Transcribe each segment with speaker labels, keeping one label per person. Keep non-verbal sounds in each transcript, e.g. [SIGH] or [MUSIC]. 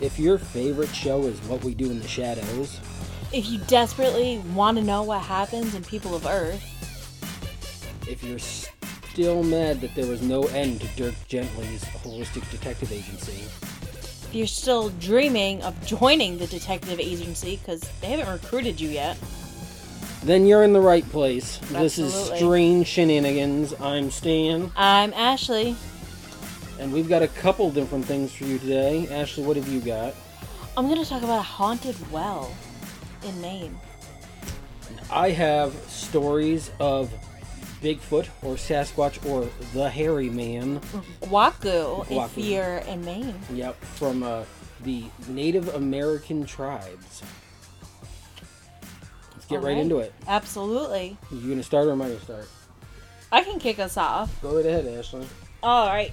Speaker 1: If your favorite show is What We Do in the Shadows,
Speaker 2: If you desperately want to know what happens in People of Earth,
Speaker 1: if you're still mad that there was no end to Dirk Gently's holistic detective agency,
Speaker 2: if you're still dreaming of joining the detective agency because they haven't recruited you yet,
Speaker 1: then you're in the right place. This is Strange Shenanigans. I'm Stan,
Speaker 2: I'm Ashley.
Speaker 1: And we've got a couple different things for you today. Ashley, what have you got?
Speaker 2: I'm going to talk about a haunted well in Maine.
Speaker 1: I have stories of Bigfoot or Sasquatch or the Hairy Man.
Speaker 2: Guacu, if you're in Maine.
Speaker 1: Yep, from uh, the Native American tribes. Let's get right
Speaker 2: Alright.
Speaker 1: into it.
Speaker 2: Absolutely.
Speaker 1: You gonna start or am I gonna start?
Speaker 2: I can kick us off.
Speaker 1: Go right ahead, Ashley.
Speaker 2: All right.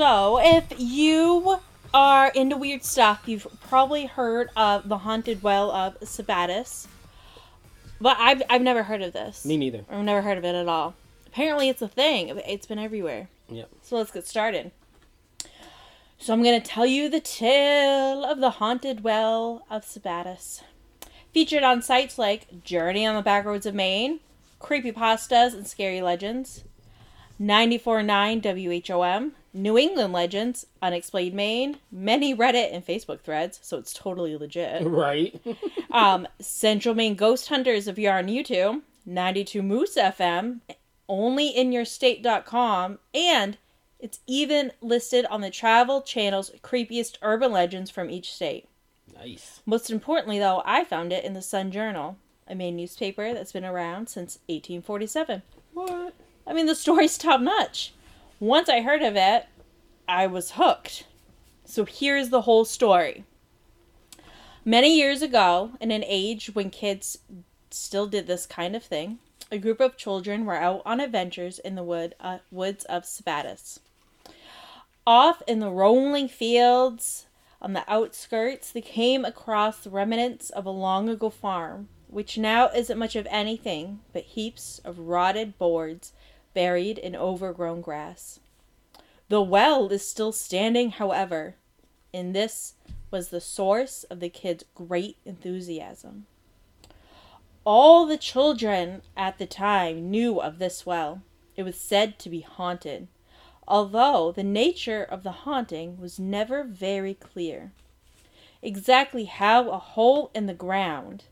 Speaker 2: So, if you are into weird stuff, you've probably heard of the haunted well of Sabattus. But I've, I've never heard of this.
Speaker 1: Me neither.
Speaker 2: I've never heard of it at all. Apparently, it's a thing. It's been everywhere.
Speaker 1: Yep.
Speaker 2: So let's get started. So I'm going to tell you the tale of the haunted well of Sabattus. Featured on sites like Journey on the Backroads of Maine, Creepy Pastas and Scary Legends, 94.9 WHOM, New England Legends, Unexplained Maine, many Reddit and Facebook threads, so it's totally legit. [LAUGHS]
Speaker 1: Right. [LAUGHS]
Speaker 2: Um, Central Maine Ghost Hunters if you're on YouTube, 92 Moose FM, onlyinyourstate.com, and it's even listed on the Travel Channel's creepiest urban legends from each state.
Speaker 1: nice.
Speaker 2: Most importantly, though, I found it in the Sun Journal, a Maine newspaper that's been around since 1847.
Speaker 1: What?
Speaker 2: I mean, the story's top notch. Once I heard of it, I was hooked. So here's the whole story. Many years ago, in an age when kids still did this kind of thing, a group of children were out on adventures in the wood, uh, woods of Sabattus. Off in the rolling fields on the outskirts, they came across the remnants of a long ago farm, which now isn't much of anything but heaps of rotted boards buried in overgrown grass. The well is still standing, however, and this was the source of the kids' great enthusiasm. All the children at the time knew of this well. It was said to be haunted, although the nature of the haunting was never very clear. Exactly how a hole in the ground,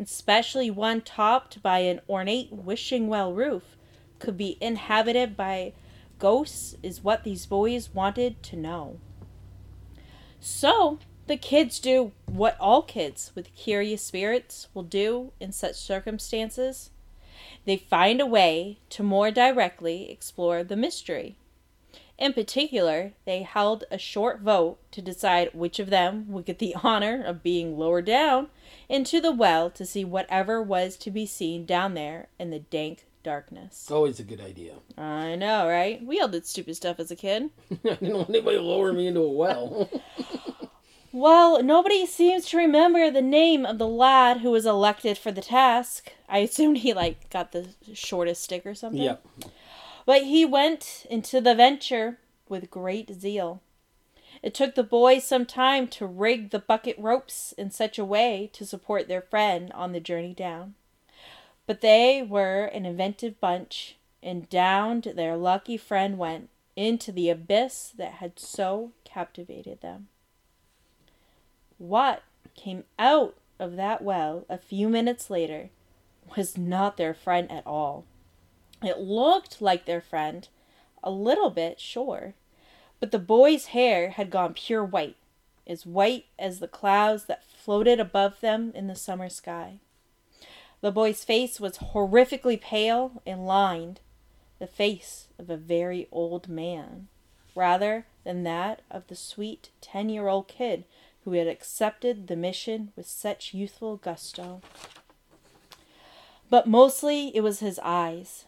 Speaker 2: especially one topped by an ornate wishing well roof, could be inhabited by ghosts is what these boys wanted to know. So, the kids do what all kids with curious spirits will do in such circumstances. They find a way to more directly explore the mystery. In particular, they held a short vote to decide which of them would get the [LAUGHS] honor of being lowered down into the well to see whatever was to be seen down there in the dank darkness.
Speaker 1: Always a good idea.
Speaker 2: I know, right? We all did stupid stuff as a kid.
Speaker 1: I didn't want anybody to lower me into a well. [LAUGHS]
Speaker 2: Well, nobody seems to remember the name of the lad who was elected for the task. I assumed he like got the shortest stick or something.
Speaker 1: yep.
Speaker 2: But he went into the venture with great zeal. It took the boys some time to rig the bucket ropes in such a way to support their friend on the journey down. But they were an inventive bunch, and down their lucky friend went into the abyss that had so captivated them. What came out of that well a few minutes later was not their friend at all. It looked like their friend, a little bit, sure, but the boy's hair had gone pure white, as white as the clouds that floated above them in the summer sky. The boy's face was horrifically pale and lined, the face of a very old man, rather than that of the sweet ten year old kid who had accepted the mission with such youthful gusto. But mostly it was his eyes.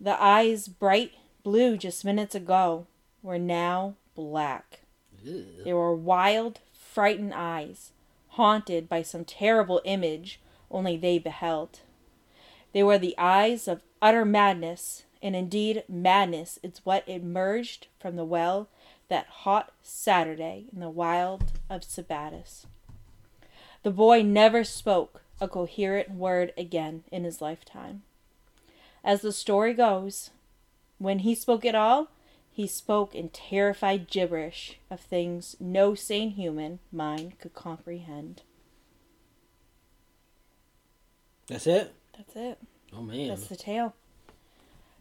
Speaker 2: The eyes, bright blue just minutes ago, were now black. They were wild, frightened eyes, haunted by some terrible image only they beheld. They were the eyes of utter madness, and indeed madness is what emerged from the well that hot Saturday in the wild of Sabattus. The boy never spoke a coherent word again in his lifetime. As the story goes, when he spoke at all, he spoke in terrified gibberish of things no sane human mind could comprehend.
Speaker 1: That's it.
Speaker 2: That's it.
Speaker 1: Oh man.
Speaker 2: That's the tale.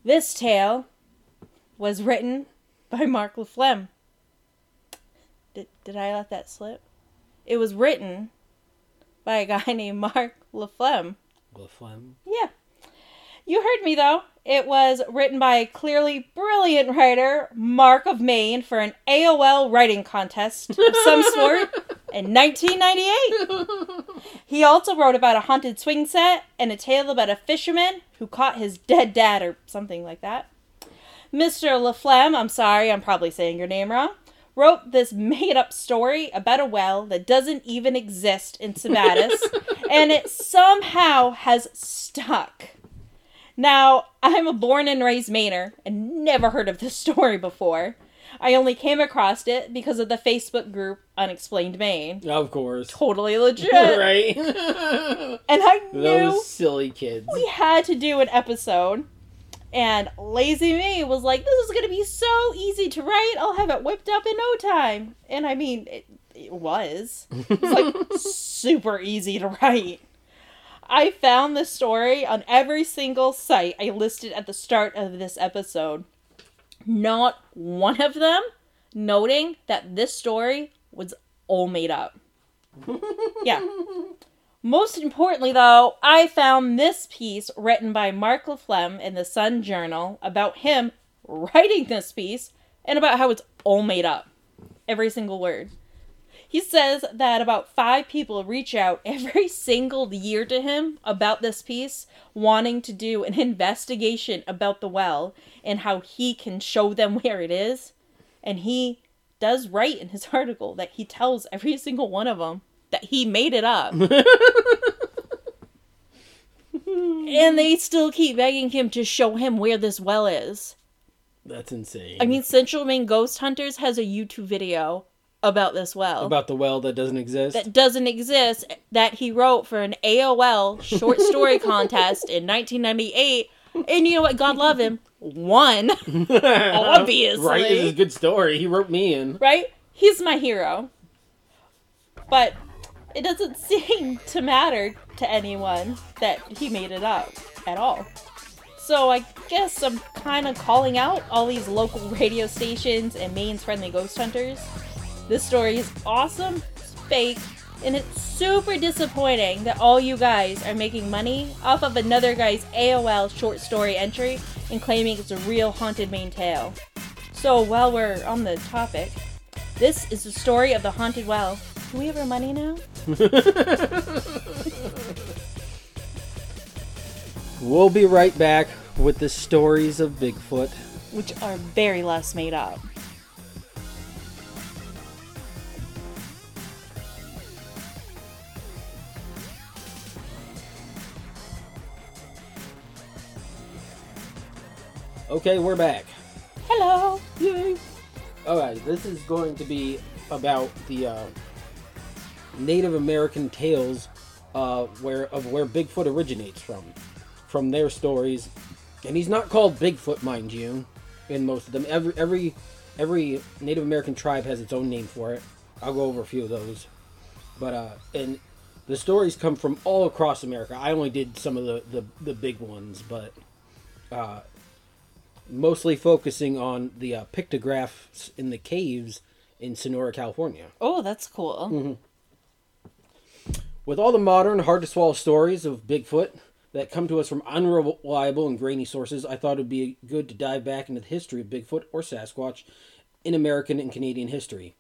Speaker 2: This tale was written by [LAUGHS] Mark LaFlemme. Did, did I let that slip? It was written by a guy [LAUGHS] named Mark LaFlemme.
Speaker 1: Laflemme.
Speaker 2: Yeah. You heard me though. It was written by a clearly brilliant writer, Mark of Maine, for an AOL writing contest of some [LAUGHS] sort in 1998. He also wrote about a haunted swing set and a tale about a fisherman who caught his dead dad or something like that. Mr. LaFlemme, I'm sorry, I'm probably saying your name wrong, wrote this made up story about a well that doesn't even exist in Sabattus, [LAUGHS] and it somehow has stuck. Now, I'm a born and raised Mainer and never heard of this story before. I only came across it because of the Facebook group Unexplained Maine.
Speaker 1: Of course.
Speaker 2: Totally [LAUGHS] legit.
Speaker 1: right. [LAUGHS]
Speaker 2: And I knew
Speaker 1: Those silly kids.
Speaker 2: we had to do an episode. And Lazy Me was like, this is going to be so easy to write. I'll have it whipped up in no time. And I mean, it, it was. It's like [LAUGHS] super easy to write. I found this story on every single site I listed at the start of this episode. Not one of them noting that this story was all made up. [LAUGHS] yeah. Most importantly, though, I found this piece written by Mark LaFlemme in the Sun Journal about him writing this piece and about how it's all made up. Every single word. He says that about five people reach out every [LAUGHS] single year to him about this piece, wanting to do an investigation about the well and how he can show them [LAUGHS] where it is. And he does write in his [LAUGHS] article that he tells every single one of them that he made it up. and they still keep begging him to show him where this well is.
Speaker 1: That's insane.
Speaker 2: I mean, Central Maine Ghost Hunters has a YouTube video about this well
Speaker 1: about the well that doesn't exist.
Speaker 2: that doesn't exist that he wrote for an AOL short story [LAUGHS] contest in 1998. And you know what? God love him. Won. [LAUGHS] obviously.
Speaker 1: Right? This is a good story. He wrote me in.
Speaker 2: right? He's my hero. But it doesn't [LAUGHS] seem to matter to anyone that he made it up at all. So I guess I'm kind of calling out all these local radio stations and Maine's friendly ghost hunters. This story is awesome, it's fake, and it's super disappointing that all you guys are making money off of another guy's AOL short story entry and claiming it's a real haunted Maine tale. So while we're on the topic, this is the story of the haunted well. Do we have our money now? [LAUGHS]
Speaker 1: We'll be right back with the stories of Bigfoot.
Speaker 2: Which are very less made up.
Speaker 1: Okay, we're back.
Speaker 2: Hello!
Speaker 1: Yay! Alright, this is going to be about the uh, Native American tales uh, where of where Bigfoot originates from, from their stories. And he's not called Bigfoot, mind you, in most of them. Every every every Native American tribe has its own name for it. I'll go over a few of those. But uh, and the stories come from all across America. I only did some of the the, the big ones, but uh, mostly focusing on the uh, pictographs in the caves in Sonora, California.
Speaker 2: Oh, that's cool.
Speaker 1: With all the modern, hard to swallow stories of Bigfoot that come to us from unreliable and grainy sources, I thought it would be good to dive back into the history of Bigfoot or Sasquatch in American and Canadian history.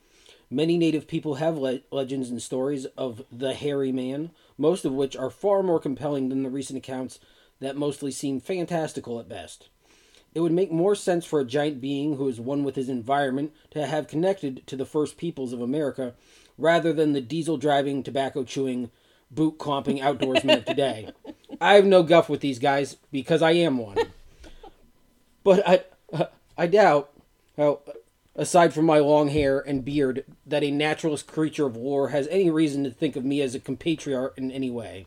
Speaker 1: Many native people have le- legends and stories of the hairy man, most of which are far more compelling than the recent accounts that mostly seem fantastical at best. It would make more sense for a giant being who is one with his environment to have connected to the first peoples of America rather than the diesel driving, tobacco chewing, boot clomping outdoorsmen of today. [LAUGHS] I have no guff with these guys because I am one. But I, I doubt how aside from my long hair and beard, that a naturalist creature of war has any reason to think of me as a compatriot in any way.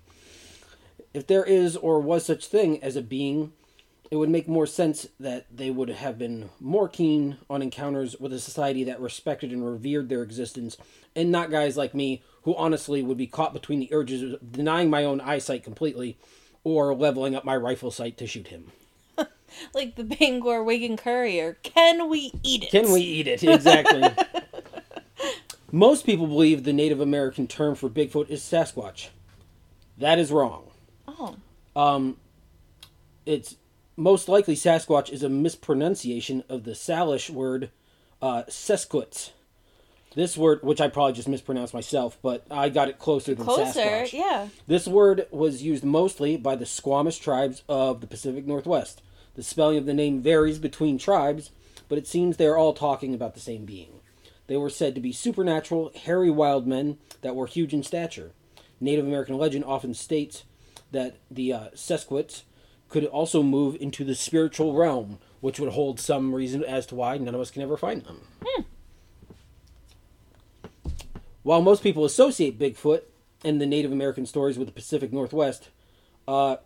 Speaker 1: If there is or was such thing as a being, it would make more sense that they would have been more keen on encounters with a society that respected and revered their existence, and not guys like me who honestly would be caught between the urges of denying my own eyesight completely or leveling up my rifle sight to shoot him. [LAUGHS]
Speaker 2: Like the Bangor Wigan Courier. Can we eat it?
Speaker 1: Can we eat it? Exactly. [LAUGHS] Most people believe the Native American term for Bigfoot is Sasquatch. That is wrong.
Speaker 2: Oh.
Speaker 1: Um, it's most likely Sasquatch is a mispronunciation of the Salish word uh. This word, which I probably just mispronounced myself, but I got it closer than
Speaker 2: Closer,
Speaker 1: Sasquatch.
Speaker 2: yeah.
Speaker 1: This word was used mostly by the Squamish tribes of the Pacific Northwest. The spelling of the name varies between tribes, but it seems they are all talking about the same being. They were said to be supernatural, hairy wild men that were huge in stature. Native American legend often states that the uh, Sesquitz could also move into the spiritual realm, which would hold some reason as to why none of us can ever find them. While most people associate Bigfoot and the Native American stories with the Pacific Northwest, uh,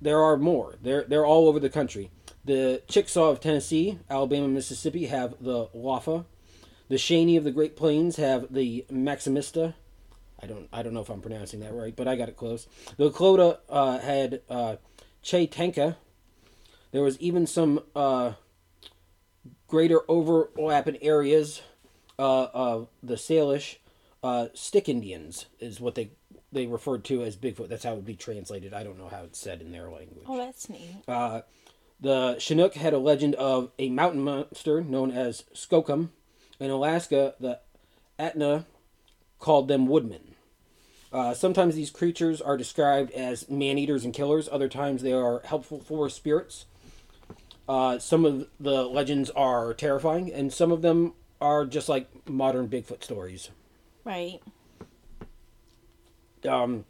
Speaker 1: there are more. They're they're all over the country. The Chickasaw of Tennessee, Alabama, Mississippi have the Waffa. The Shawnee of the Great Plains have the Maximista. I don't I don't know if I'm pronouncing that right, but I got it close. The Lakota uh, had uh. There was even some uh, greater overlapping areas uh, of the Salish. Uh, Stick Indians is what they they referred to as Bigfoot. That's how it would be translated. I don't know how it's said in their language.
Speaker 2: Oh, that's neat.
Speaker 1: Uh, the Chinook had a legend of a mountain monster known as Skookum. In Alaska, the Ahtna called them woodmen. Uh, sometimes these creatures are described as man eaters and killers. Other times they are helpful forest spirits. Uh, some of the legends are terrifying, and some of them are just like modern Bigfoot stories.
Speaker 2: Right.
Speaker 1: Um,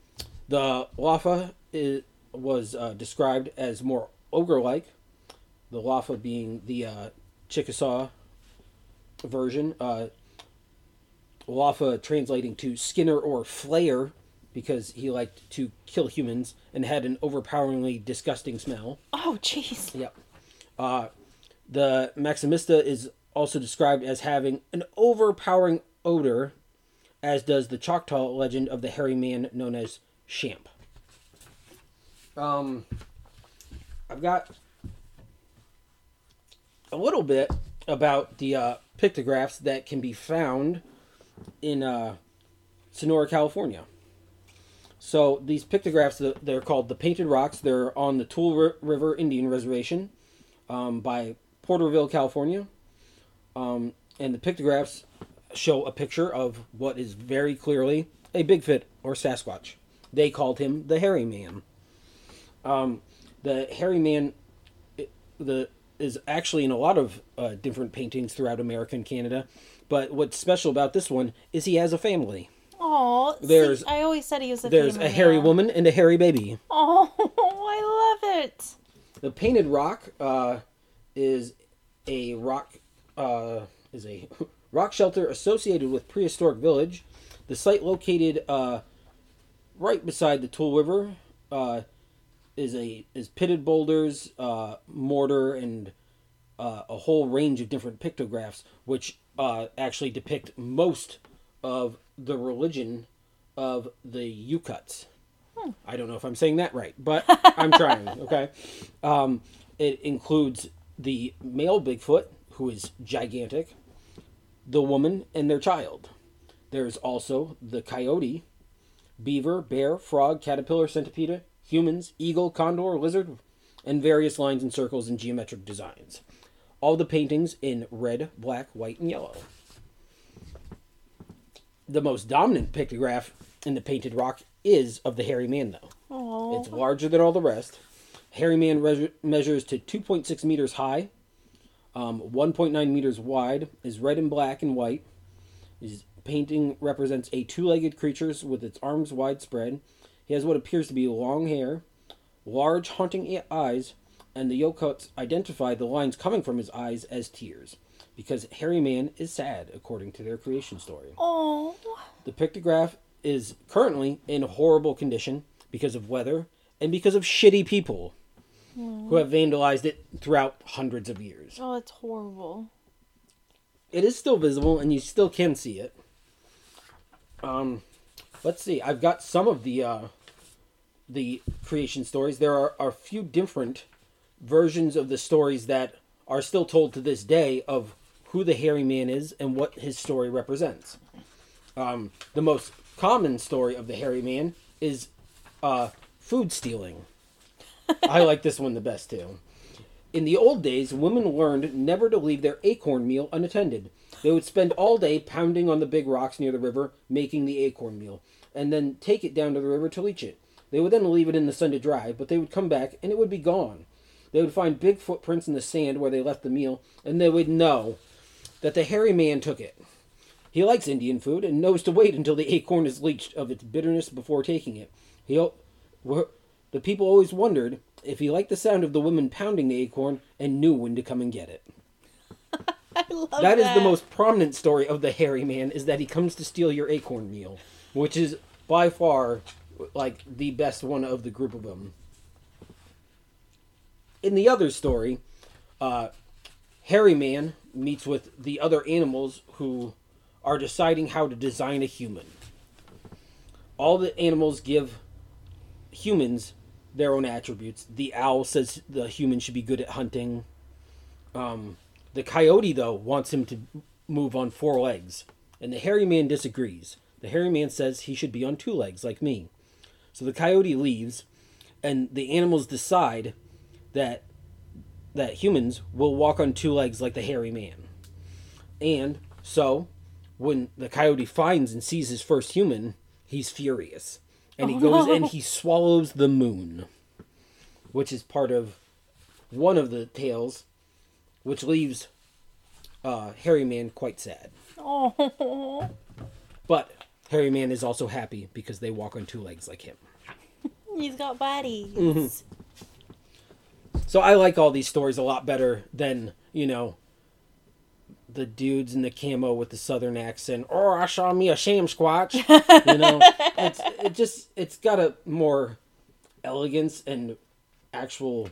Speaker 1: the Waffa is, was uh, described as more ogre-like. The Waffa being the uh, Chickasaw version. Waffa translating to Skinner or Flayer because he liked to kill humans and had an overpoweringly disgusting smell.
Speaker 2: Oh, jeez.
Speaker 1: Yep. Uh, the Maximista is also described as having an overpowering odor, as does the Choctaw legend of the hairy man known as Champ. Um, I've got a little bit about the uh, pictographs that can be found in uh, Sonora, California. So these pictographs, they're called the Painted Rocks. They're on the Tool River Indian Reservation um, by Porterville, California. Um, and the pictographs show a picture of what is very clearly a Bigfoot or Sasquatch. They called him the Hairy Man. Um, the Hairy Man the is actually in a lot of uh, different paintings throughout America and Canada. But what's special about this one is he has a family.
Speaker 2: Oh,
Speaker 1: There's-
Speaker 2: I always said he was a
Speaker 1: There's a hairy
Speaker 2: man.
Speaker 1: woman and a hairy baby.
Speaker 2: Oh, [LAUGHS] I love it.
Speaker 1: The painted rock uh, is a rock uh, is a [LAUGHS] rock shelter associated with prehistoric village. The site located uh, right beside the Tool River uh, is a is pitted boulders, uh, mortar, and uh, a whole range of different pictographs, which uh, actually depict most of the religion of the Yukuts. I don't know if I'm saying that right, but [LAUGHS] I'm trying. Okay, um, it includes the male Bigfoot, who is gigantic, the woman, and their child. There's also the coyote, beaver, bear, frog, caterpillar, centipede, humans, eagle, condor, lizard, and various lines and circles and geometric designs. All the paintings in red, black, white, and yellow. The most dominant pictograph in the painted rock is of the hairy man, though.
Speaker 2: Oh,
Speaker 1: It's larger than all the rest. Hairy Man re- measures to 2.6 meters high, um, 1.9 meters wide, is red and black and white. His painting represents a two legged creature with its arms wide spread. He has what appears to be long hair, large haunting eyes, and the Yokuts identify the lines coming from his eyes as tears. because Hairy Man is sad, according to their creation story.
Speaker 2: Oh.
Speaker 1: The pictograph is currently in horrible condition because of weather and because of shitty people who have vandalized it throughout hundreds of years.
Speaker 2: Oh, it's horrible.
Speaker 1: It is still visible and you still can see it. Um, let's see. I've got some of the uh, the creation stories. There are a few different versions of the stories that are still told to this day of who the hairy man is and what his story represents. Um, the most common story of the hairy man is uh, food stealing. [LAUGHS] I like this one the best too. In the old days, women learned never to leave their acorn meal unattended. They would spend all day pounding on the big rocks near the river, making the acorn meal, and then take it down to the river to leach it. They would then leave it in the sun to dry, but they would come back and it would be gone. They would find big footprints in the sand where they left the meal, and they would know that the hairy man took it. He likes Indian food and knows to wait until the acorn is leached of its bitterness before taking it. He, the people always wondered if he liked the sound of the women pounding the acorn and knew when to come and get it. [LAUGHS]
Speaker 2: I love that.
Speaker 1: That is the most prominent story of the hairy man is that he comes to steal your acorn meal, which is by far like the best one of the group of them. In the other story, uh, hairy man meets with the other animals who are deciding how to design a human. All the animals give humans their own attributes. The owl says the human should be good at hunting. Um, the coyote, though, wants him to move on four legs, and the hairy man disagrees. The hairy man says he should be on two legs, like me. So the coyote leaves, and the animals decide that that humans will walk on two legs like the hairy man. And so, when the coyote finds and sees his first human, he's furious, and he
Speaker 2: Oh,
Speaker 1: goes
Speaker 2: no.
Speaker 1: and he [LAUGHS] swallows the moon, which is part of one of the tales which leaves uh, Hairy Man quite sad.
Speaker 2: Oh. [LAUGHS]
Speaker 1: But Hairy Man is also happy because they walk on two legs like him.
Speaker 2: He's got bodies.
Speaker 1: Mm-hmm. So I like all these stories a lot better than, you know, the dudes in the camo with the southern accent. Oh, I saw me a sham squatch. you know, [LAUGHS] it's it just it's got a more elegance and actual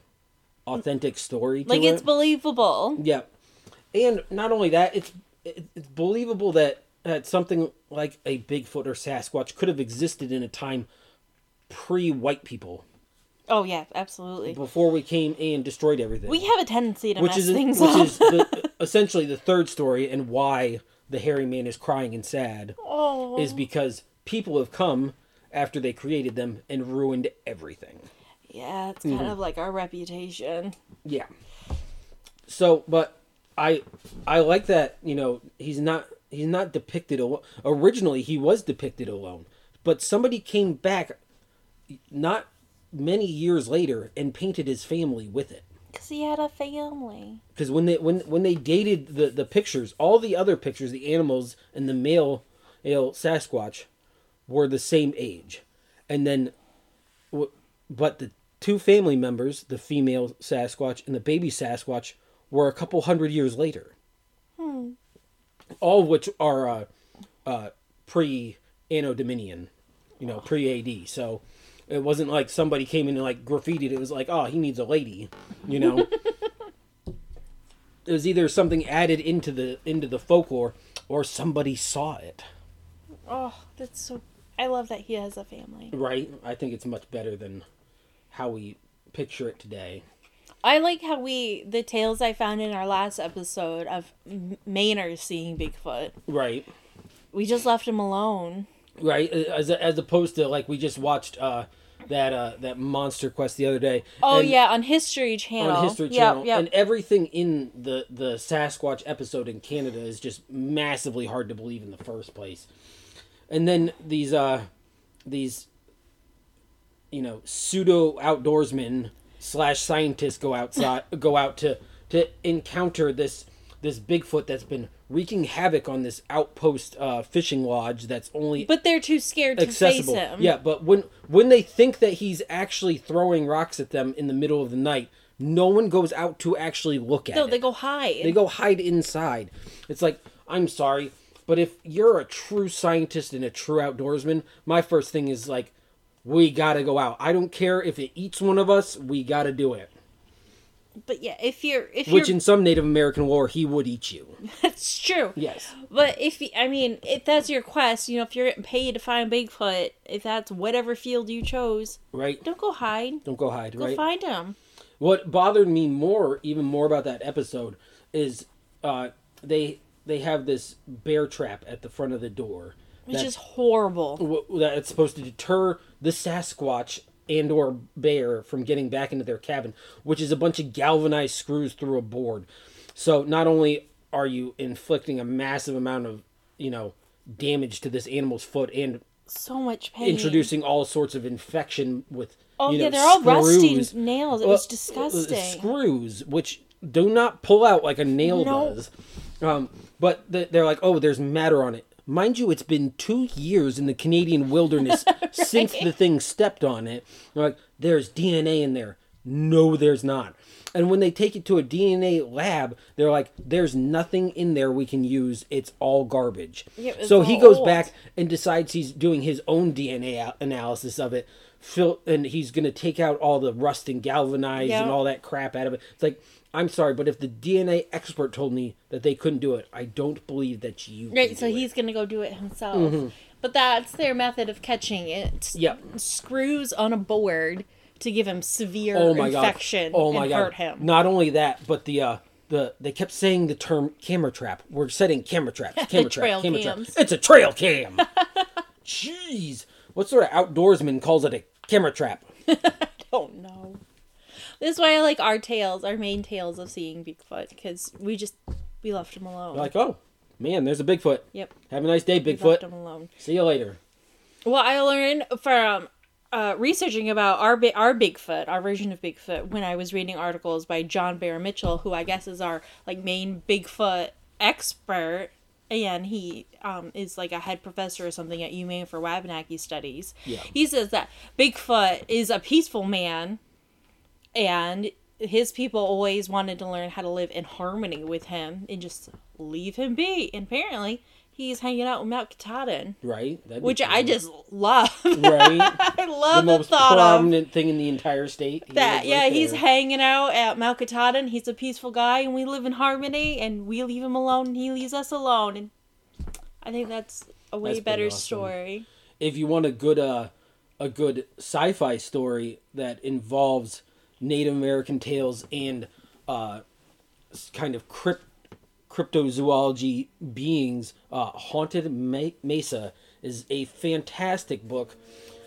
Speaker 1: authentic story to
Speaker 2: Like
Speaker 1: it.
Speaker 2: it's believable.
Speaker 1: Yeah, and not only that, it's it's believable that that something like a Bigfoot or Sasquatch could have existed in a time pre-white people,
Speaker 2: Oh yeah, absolutely.
Speaker 1: before we came and destroyed everything.
Speaker 2: We have a tendency to
Speaker 1: which
Speaker 2: mess
Speaker 1: is
Speaker 2: things
Speaker 1: which
Speaker 2: up.
Speaker 1: is the, [LAUGHS] essentially the third story and why the hairy man is crying and sad
Speaker 2: oh.
Speaker 1: is because people have come after they created them and ruined everything.
Speaker 2: yeah, it's kind mm-hmm. of like our reputation.
Speaker 1: Yeah. So, but I I like that, you know, he's not he's not depicted alone. Originally, he was depicted alone, but somebody came back not many years later and painted his family with it.
Speaker 2: Cause he had a family.
Speaker 1: Because when they when when they dated the the pictures, all the other pictures, the animals and the male male Sasquatch were the same age, and then, but the two family members, the female Sasquatch and the baby Sasquatch, were a couple hundred years later. All of which are uh, uh, pre Anno Dominion, you know, pre AD. So it wasn't like somebody came in and like graffitied. It was like, oh, he needs a lady, you know. [LAUGHS] it was either something added into the into the folklore or somebody saw it.
Speaker 2: Oh, that's so. I love that he has a family.
Speaker 1: Right? I think it's much better than how we picture it today.
Speaker 2: I like how we the tales I found in our last episode of Maynard seeing Bigfoot.
Speaker 1: Right.
Speaker 2: We just left him alone.
Speaker 1: Right. As as opposed to like we just watched uh that uh that monster quest the other day.
Speaker 2: Oh
Speaker 1: And-
Speaker 2: yeah, on History Channel.
Speaker 1: on History
Speaker 2: Yep,
Speaker 1: Channel,
Speaker 2: yep.
Speaker 1: and everything in the the Sasquatch episode in Canada is just massively hard to believe in the first place. And then these uh these you know pseudo outdoorsmen slash scientists go outside go out to to encounter this this Bigfoot that's been wreaking havoc on this outpost uh, fishing lodge that's only
Speaker 2: But they're too scared to
Speaker 1: accessible.
Speaker 2: face him.
Speaker 1: Yeah, but when when they think that he's actually throwing rocks at them in the middle of the night, no one goes out to actually look at it.
Speaker 2: No,
Speaker 1: it.
Speaker 2: they go hide.
Speaker 1: They go hide inside. It's like, I'm sorry, but if you're a true scientist and a true outdoorsman, my first thing is like, we gotta go out. I don't care if it eats one of us, we gotta do it.
Speaker 2: But yeah, if you're if
Speaker 1: Which
Speaker 2: you're
Speaker 1: in some Native American lore, he would eat you. [LAUGHS]
Speaker 2: that's true.
Speaker 1: Yes.
Speaker 2: But if you, I mean, if that's your quest, you know, if you're getting paid to find Bigfoot, if that's whatever field you chose,
Speaker 1: Right?
Speaker 2: don't go hide.
Speaker 1: Don't go hide,
Speaker 2: Go
Speaker 1: right?
Speaker 2: find him.
Speaker 1: What bothered me more, even more about that episode, is uh, they they have this bear trap at the front of the door.
Speaker 2: Which is horrible.
Speaker 1: w- that it's supposed to deter the Sasquatch and or bear from getting back into their cabin, which is a bunch of galvanized screws through a board. So not only are you inflicting a massive amount of, you know, damage to this animal's foot and
Speaker 2: So much pain.
Speaker 1: introducing all sorts of infection with
Speaker 2: Oh
Speaker 1: you know,
Speaker 2: yeah, they're all rusty nails. It was
Speaker 1: uh,
Speaker 2: disgusting.
Speaker 1: Screws, which do not pull out like a nail
Speaker 2: No.
Speaker 1: does. Um, but they're like, oh, there's matter on it. Mind you, it's been two years in the Canadian wilderness [LAUGHS] since the thing stepped on it. They're like, there's DNA in there. No, there's not. And when they take it to a DNA lab, they're like, there's nothing in there we can use. It's all garbage.
Speaker 2: Yeah, it's
Speaker 1: so he goes
Speaker 2: old.
Speaker 1: back and decides he's doing his own DNA analysis of it. Phil, and he's going to take out all the rust and galvanized and all that crap out of it. It's like, I'm sorry, but if the DNA expert told me that they couldn't do it, I don't believe that you.
Speaker 2: Right, so he's gonna go do it himself. But that's their method of catching it.
Speaker 1: Yep.
Speaker 2: Screws on a board to give him severe
Speaker 1: Oh my
Speaker 2: infection
Speaker 1: god! Oh my
Speaker 2: and
Speaker 1: god!
Speaker 2: hurt him.
Speaker 1: Not only that, but the uh, the they kept saying the term camera trap. We're setting camera traps. [LAUGHS] Camera trap.
Speaker 2: Trail
Speaker 1: Camera trap. It's a trail cam. [LAUGHS] Jeez, what sort of outdoorsman calls it a camera trap? [LAUGHS]
Speaker 2: I don't know. This is why I like our tales, our main tales of seeing Bigfoot, because we just we left him alone.
Speaker 1: Like, oh man, there's a Bigfoot.
Speaker 2: yep,
Speaker 1: Have a nice day,
Speaker 2: we left
Speaker 1: Bigfoot.
Speaker 2: him alone.
Speaker 1: See you later.
Speaker 2: Well, I learned from uh, researching about our our Bigfoot, our version of Bigfoot, when I was reading articles by John Bear Mitchell, who I guess is our like Maine Bigfoot expert, and he um, is like a head professor or something at UMaine for Wabanaki studies.
Speaker 1: Yeah.
Speaker 2: He says that Bigfoot is a peaceful man, and his people always wanted to learn how to live in harmony with him and just leave him be. And apparently, he's hanging out with Mount Katahdin
Speaker 1: Right? That'd be
Speaker 2: which I just love. [LAUGHS]
Speaker 1: right.
Speaker 2: I
Speaker 1: the
Speaker 2: love the,
Speaker 1: most
Speaker 2: thought of
Speaker 1: prominent thing in the entire state.
Speaker 2: That. Yeah,
Speaker 1: right
Speaker 2: he's
Speaker 1: there.
Speaker 2: hanging out at Mount Katahdin. He's a peaceful guy, and we live in harmony. And we leave him alone, and he leaves us alone. And I think that's a way
Speaker 1: That's
Speaker 2: better
Speaker 1: awesome.
Speaker 2: story.
Speaker 1: if you want a good uh a good sci-fi story that involves Native American tales and uh kind of crypt cryptozoology beings, uh Haunted Mesa is a fantastic book.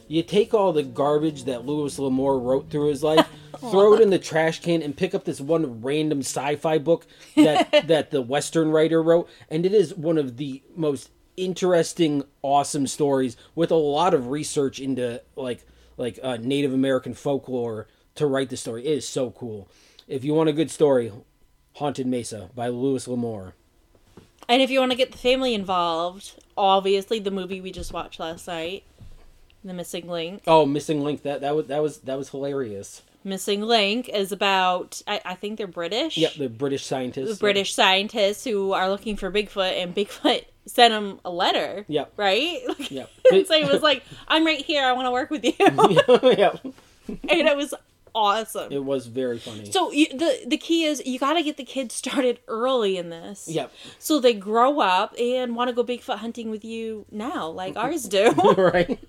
Speaker 1: You take all the garbage that Louis L'Amour wrote through his life, [LAUGHS] throw it in the trash can, and pick up this one random sci-fi book that [LAUGHS] that the Western writer wrote, and it is one of the most interesting, awesome stories with a lot of research into like like uh, Native American folklore to write the story. It is so cool. If you want a good story, Haunted Mesa by Louis L'Amour.
Speaker 2: And if you want to get the family involved, obviously the movie we just watched last night, The Missing Link.
Speaker 1: Oh, Missing Link. That that was that was that was hilarious.
Speaker 2: Missing Link is about, I, I think they're British.
Speaker 1: Yep, the British scientists.
Speaker 2: the British scientists who are looking for Bigfoot, and Bigfoot [LAUGHS] sent them a letter.
Speaker 1: Yep.
Speaker 2: Right? [LAUGHS]
Speaker 1: Yep.
Speaker 2: and so it was like, I'm right here. I want to work with you. [LAUGHS]
Speaker 1: yep.
Speaker 2: and it was awesome.
Speaker 1: It was very funny.
Speaker 2: so you, the the key is you got to get the kids [LAUGHS] started early in this.
Speaker 1: Yep.
Speaker 2: So they grow up and want to go Bigfoot hunting with you now, like [LAUGHS] ours do. [LAUGHS]
Speaker 1: right.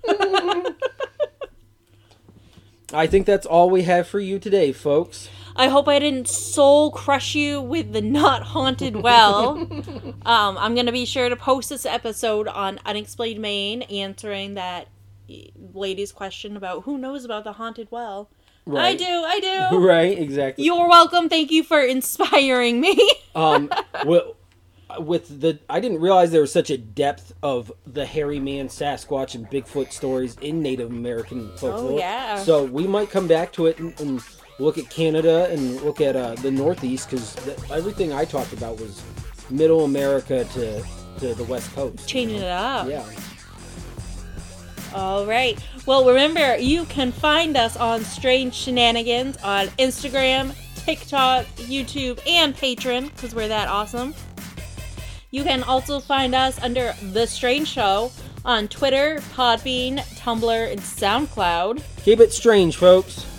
Speaker 1: I think that's all we have for you today, folks.
Speaker 2: I hope I didn't soul crush you with the not haunted well. um, I'm gonna be sure to post this episode on Unexplained Maine, answering that lady's question about who knows about the haunted well. I do, I do. [LAUGHS]
Speaker 1: Right, exactly.
Speaker 2: You're welcome. Thank you for inspiring me. [LAUGHS]
Speaker 1: um, with, with the, I didn't realize there was such a depth of the hairy man, Sasquatch, and Bigfoot stories in Native American folklore.
Speaker 2: Oh, yeah.
Speaker 1: So we might come back to it and, and look at Canada and look at uh, the Northeast because everything I talked about was Middle America to to the West Coast.
Speaker 2: Changing it up.
Speaker 1: Yeah.
Speaker 2: All right. Well, remember, you can find us on Strange Shenanigans on Instagram, TikTok, YouTube, and Patreon because we're that awesome. You can also find us under The Strange Show on Twitter, Podbean, Tumblr, and SoundCloud.
Speaker 1: Keep it strange, folks.